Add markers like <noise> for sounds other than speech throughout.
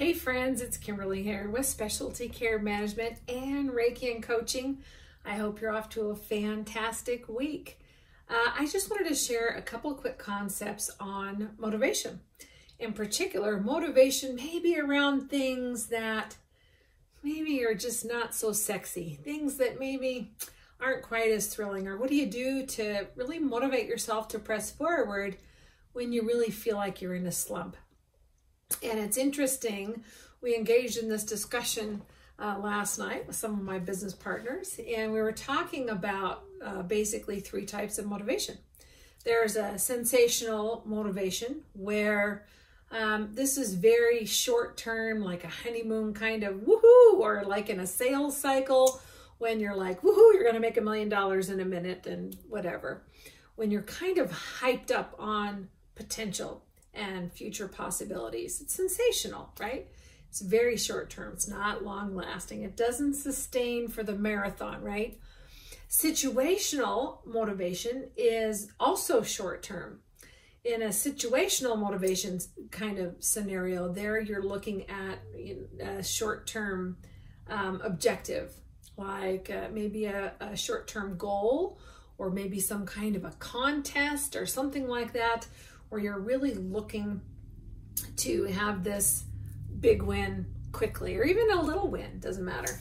Hey friends, it's Kimberly here with Specialty Care Management and Reiki and Coaching. I hope you're off to a fantastic week. Uh, I just wanted to share a couple quick concepts on motivation. In particular, motivation maybe around things that maybe are just not so sexy, things that maybe aren't quite as thrilling, or what do you do to really motivate yourself to press forward when you really feel like you're in a slump? And it's interesting, we engaged in this discussion uh, last night with some of my business partners, and we were talking about uh, basically three types of motivation. There's a sensational motivation where um, this is very short term, like a honeymoon kind of woohoo, or like in a sales cycle when you're like, woohoo, you're going to make a million dollars in a minute and whatever. When you're kind of hyped up on potential and future possibilities. It's sensational, right? It's very short term. It's not long lasting. It doesn't sustain for the marathon, right? Situational motivation is also short term. In a situational motivation kind of scenario, there you're looking at a short term um, objective, like uh, maybe a, a short term goal or maybe some kind of a contest or something like that where you're really looking to have this big win quickly or even a little win, doesn't matter.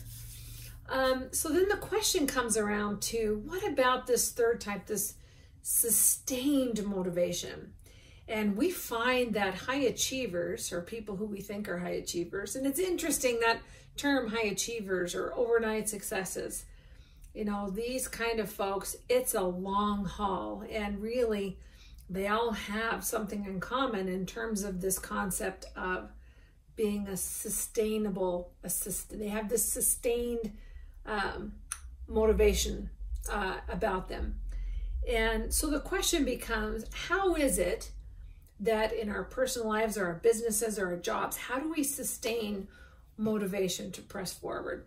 Um, so then the question comes around to what about this third type, this sustained motivation? And we find that high achievers or people who we think are high achievers, and it's interesting that term high achievers or overnight successes. You know, these kind of folks, it's a long haul and really they all have something in common in terms of this concept of being a sustainable assist they have this sustained um, motivation uh, about them. And so the question becomes how is it that in our personal lives or our businesses or our jobs how do we sustain motivation to press forward?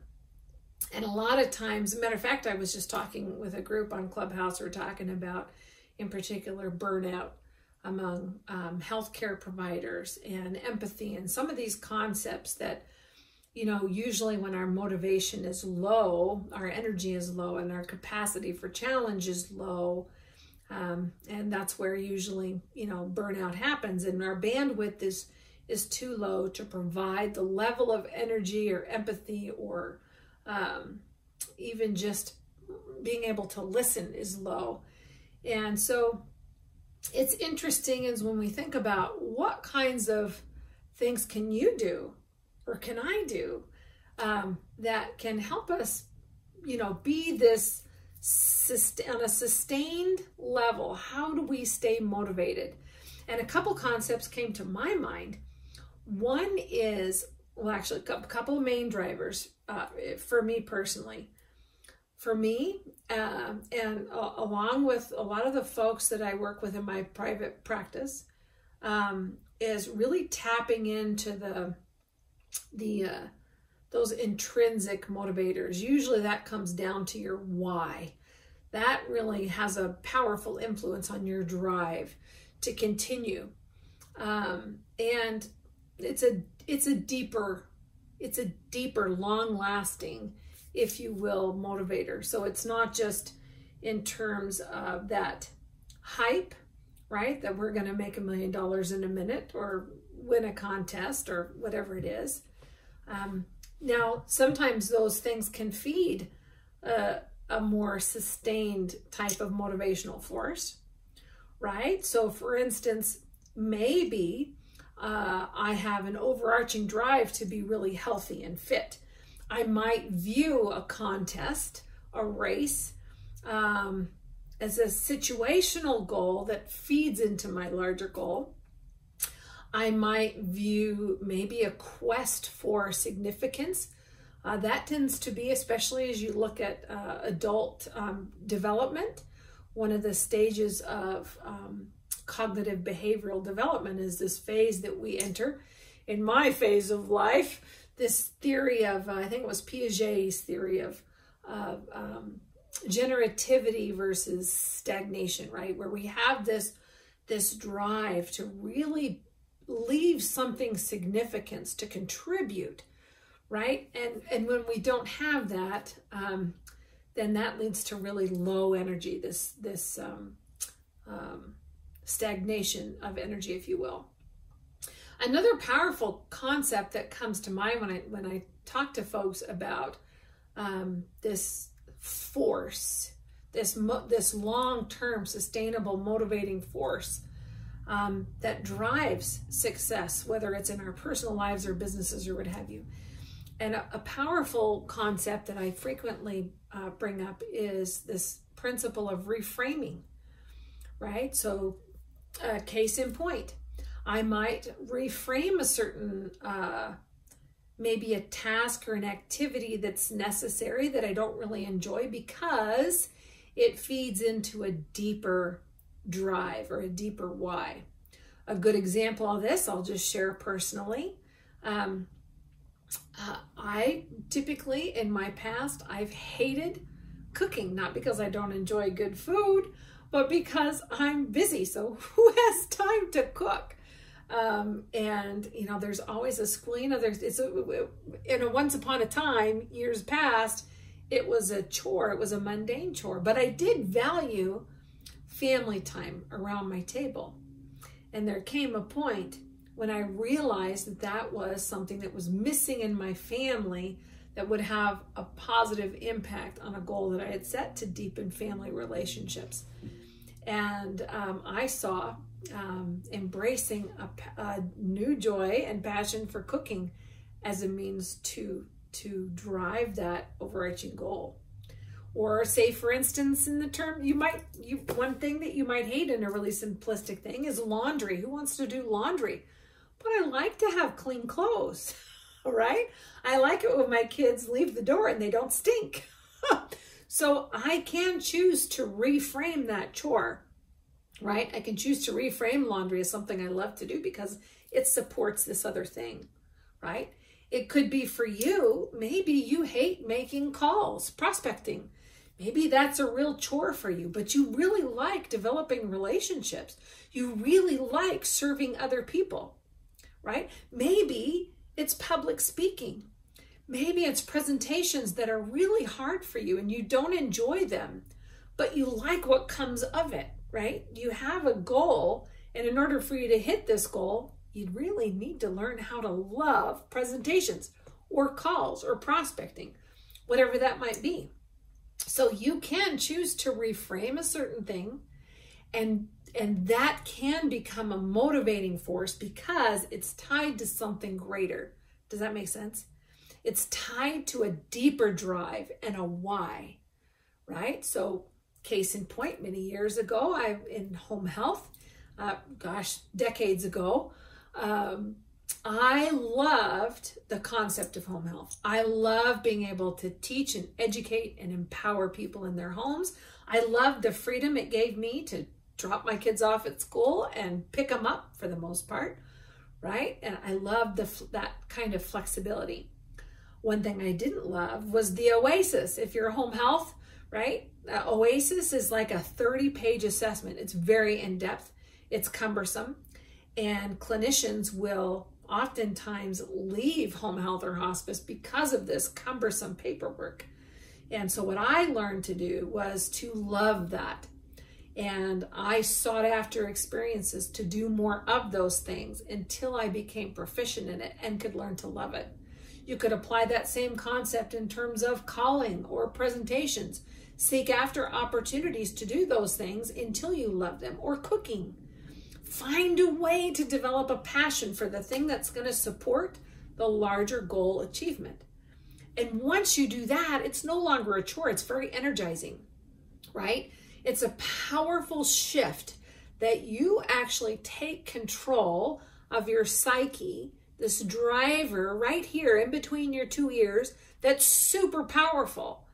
And a lot of times matter of fact i was just talking with a group on clubhouse we're talking about in particular burnout among um, healthcare providers and empathy and some of these concepts that you know usually when our motivation is low our energy is low and our capacity for challenge is low um, and that's where usually you know burnout happens. And our bandwidth is is too low to provide the level of energy or empathy or um, even just being able to listen is low and so it's interesting is when we think about what kinds of things can you do or can I do um, that can help us, you know, be this on a sustained level. How do we stay motivated? And a couple concepts came to my mind. One is, well, actually, a couple main drivers uh, for me personally for me, uh, and uh, along with a lot of the folks that I work with in my private practice, um, is really tapping into the the uh, those intrinsic motivators. Usually, that comes down to your why. That really has a powerful influence on your drive to continue, um, and it's a it's a deeper it's a deeper, long lasting if you will, motivator. So it's not just in terms of that hype, right? That we're going to make a million dollars in a minute or win a contest or whatever it is. Um, now, sometimes those things can feed a, a more sustained type of motivational force, right? So, for instance, maybe uh, I have an overarching drive to be really healthy and fit. I might view a contest, a race, um, as a situational goal that feeds into my larger goal. I might view maybe a quest for significance. Uh, that tends to be, especially as you look at uh, adult um, development, one of the stages of um, cognitive behavioral development is this phase that we enter. In my phase of life, this theory of, uh, I think it was Piaget's theory of, of um, generativity versus stagnation, right? Where we have this, this drive to really leave something significance to contribute, right? And and when we don't have that, um, then that leads to really low energy. This this um, um, stagnation of energy, if you will. Another powerful concept that comes to mind when I when I talk to folks about um, this force, this mo- this long term sustainable motivating force um, that drives success, whether it's in our personal lives or businesses or what have you. And a, a powerful concept that I frequently uh, bring up is this principle of reframing, right? So, uh, case in point, I might reframe a certain, uh, maybe a task or an activity that's necessary that I don't really enjoy because it feeds into a deeper drive or a deeper why. A good example of this, I'll just share personally. Um, uh, I typically, in my past, I've hated cooking, not because I don't enjoy good food, but because I'm busy. So <laughs> who has time to cook? Um, and you know, there's always a. You know, there's it's a in a once upon a time, years past, it was a chore. It was a mundane chore, but I did value family time around my table. And there came a point when I realized that that was something that was missing in my family that would have a positive impact on a goal that I had set to deepen family relationships. And um, I saw um, embracing a, a new joy and passion for cooking as a means to to drive that overarching goal. Or say, for instance, in the term, you might, you one thing that you might hate in a really simplistic thing is laundry. Who wants to do laundry? But I like to have clean clothes, <laughs> right? I like it when my kids leave the door and they don't stink. <laughs> so I can choose to reframe that chore, right? I can choose to reframe laundry as something I love to do because it supports this other thing, right? It could be for you, maybe you hate making calls, prospecting. Maybe that's a real chore for you, but you really like developing relationships. You really like serving other people, right? Maybe it's public speaking. Maybe it's presentations that are really hard for you and you don't enjoy them, but you like what comes of it, right? You have a goal, and in order for you to hit this goal, you'd really need to learn how to love presentations or calls or prospecting, whatever that might be. So you can choose to reframe a certain thing and and that can become a motivating force because it's tied to something greater. Does that make sense? It's tied to a deeper drive and a why, right? So, case in point, many years ago, I in home health, uh, gosh, decades ago, um, I loved the concept of home health. I love being able to teach and educate and empower people in their homes. I loved the freedom it gave me to drop my kids off at school and pick them up for the most part, right? And I loved the, that kind of flexibility. One thing I didn't love was the OASIS. If you're home health, right? OASIS is like a 30 page assessment. It's very in depth, it's cumbersome, and clinicians will oftentimes leave home health or hospice because of this cumbersome paperwork. And so, what I learned to do was to love that. And I sought after experiences to do more of those things until I became proficient in it and could learn to love it. You could apply that same concept in terms of calling or presentations. Seek after opportunities to do those things until you love them, or cooking Find a way to develop a passion for the thing that's going to support the larger goal achievement. And once you do that, it's no longer a chore, it's very energizing, right? It's a powerful shift that you actually take control of your psyche, this driver right here in between your two ears that's super powerful.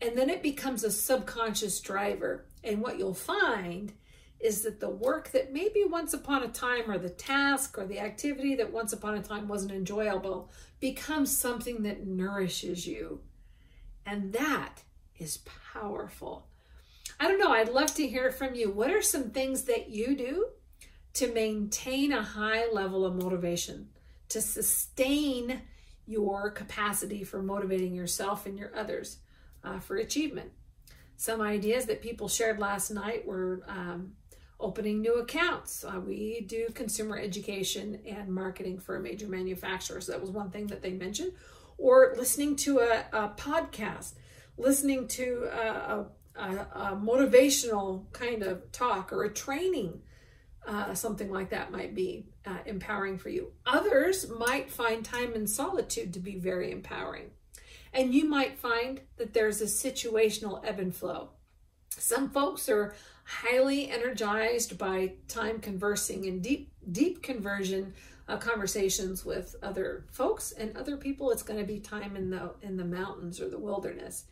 And then it becomes a subconscious driver. And what you'll find is that the work that maybe once upon a time, or the task or the activity that once upon a time wasn't enjoyable, becomes something that nourishes you. And that is powerful. I don't know, I'd love to hear from you. What are some things that you do to maintain a high level of motivation, to sustain your capacity for motivating yourself and your others uh, for achievement. Some ideas that people shared last night were um, opening new accounts. Uh, we do consumer education and marketing for a major manufacturer. So that was one thing that they mentioned. Or listening to a, a podcast, listening to a, a, a, motivational kind of talk or a training. Uh, something like that might be uh, empowering for you. Others might find time in solitude to be very empowering. And you might find that there's a situational ebb and flow. Some folks are highly energized by time conversing and deep deep conversion uh, conversations with other folks and other people it's going to be time in the in the mountains or the wilderness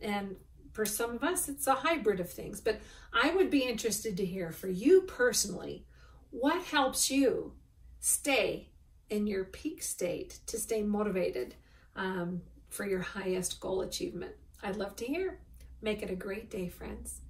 and for some of us it's a hybrid of things but i would be interested to hear for you personally what helps you stay in your peak state to stay motivated um, for your highest goal achievement? I'd love to hear. Make it a great day friends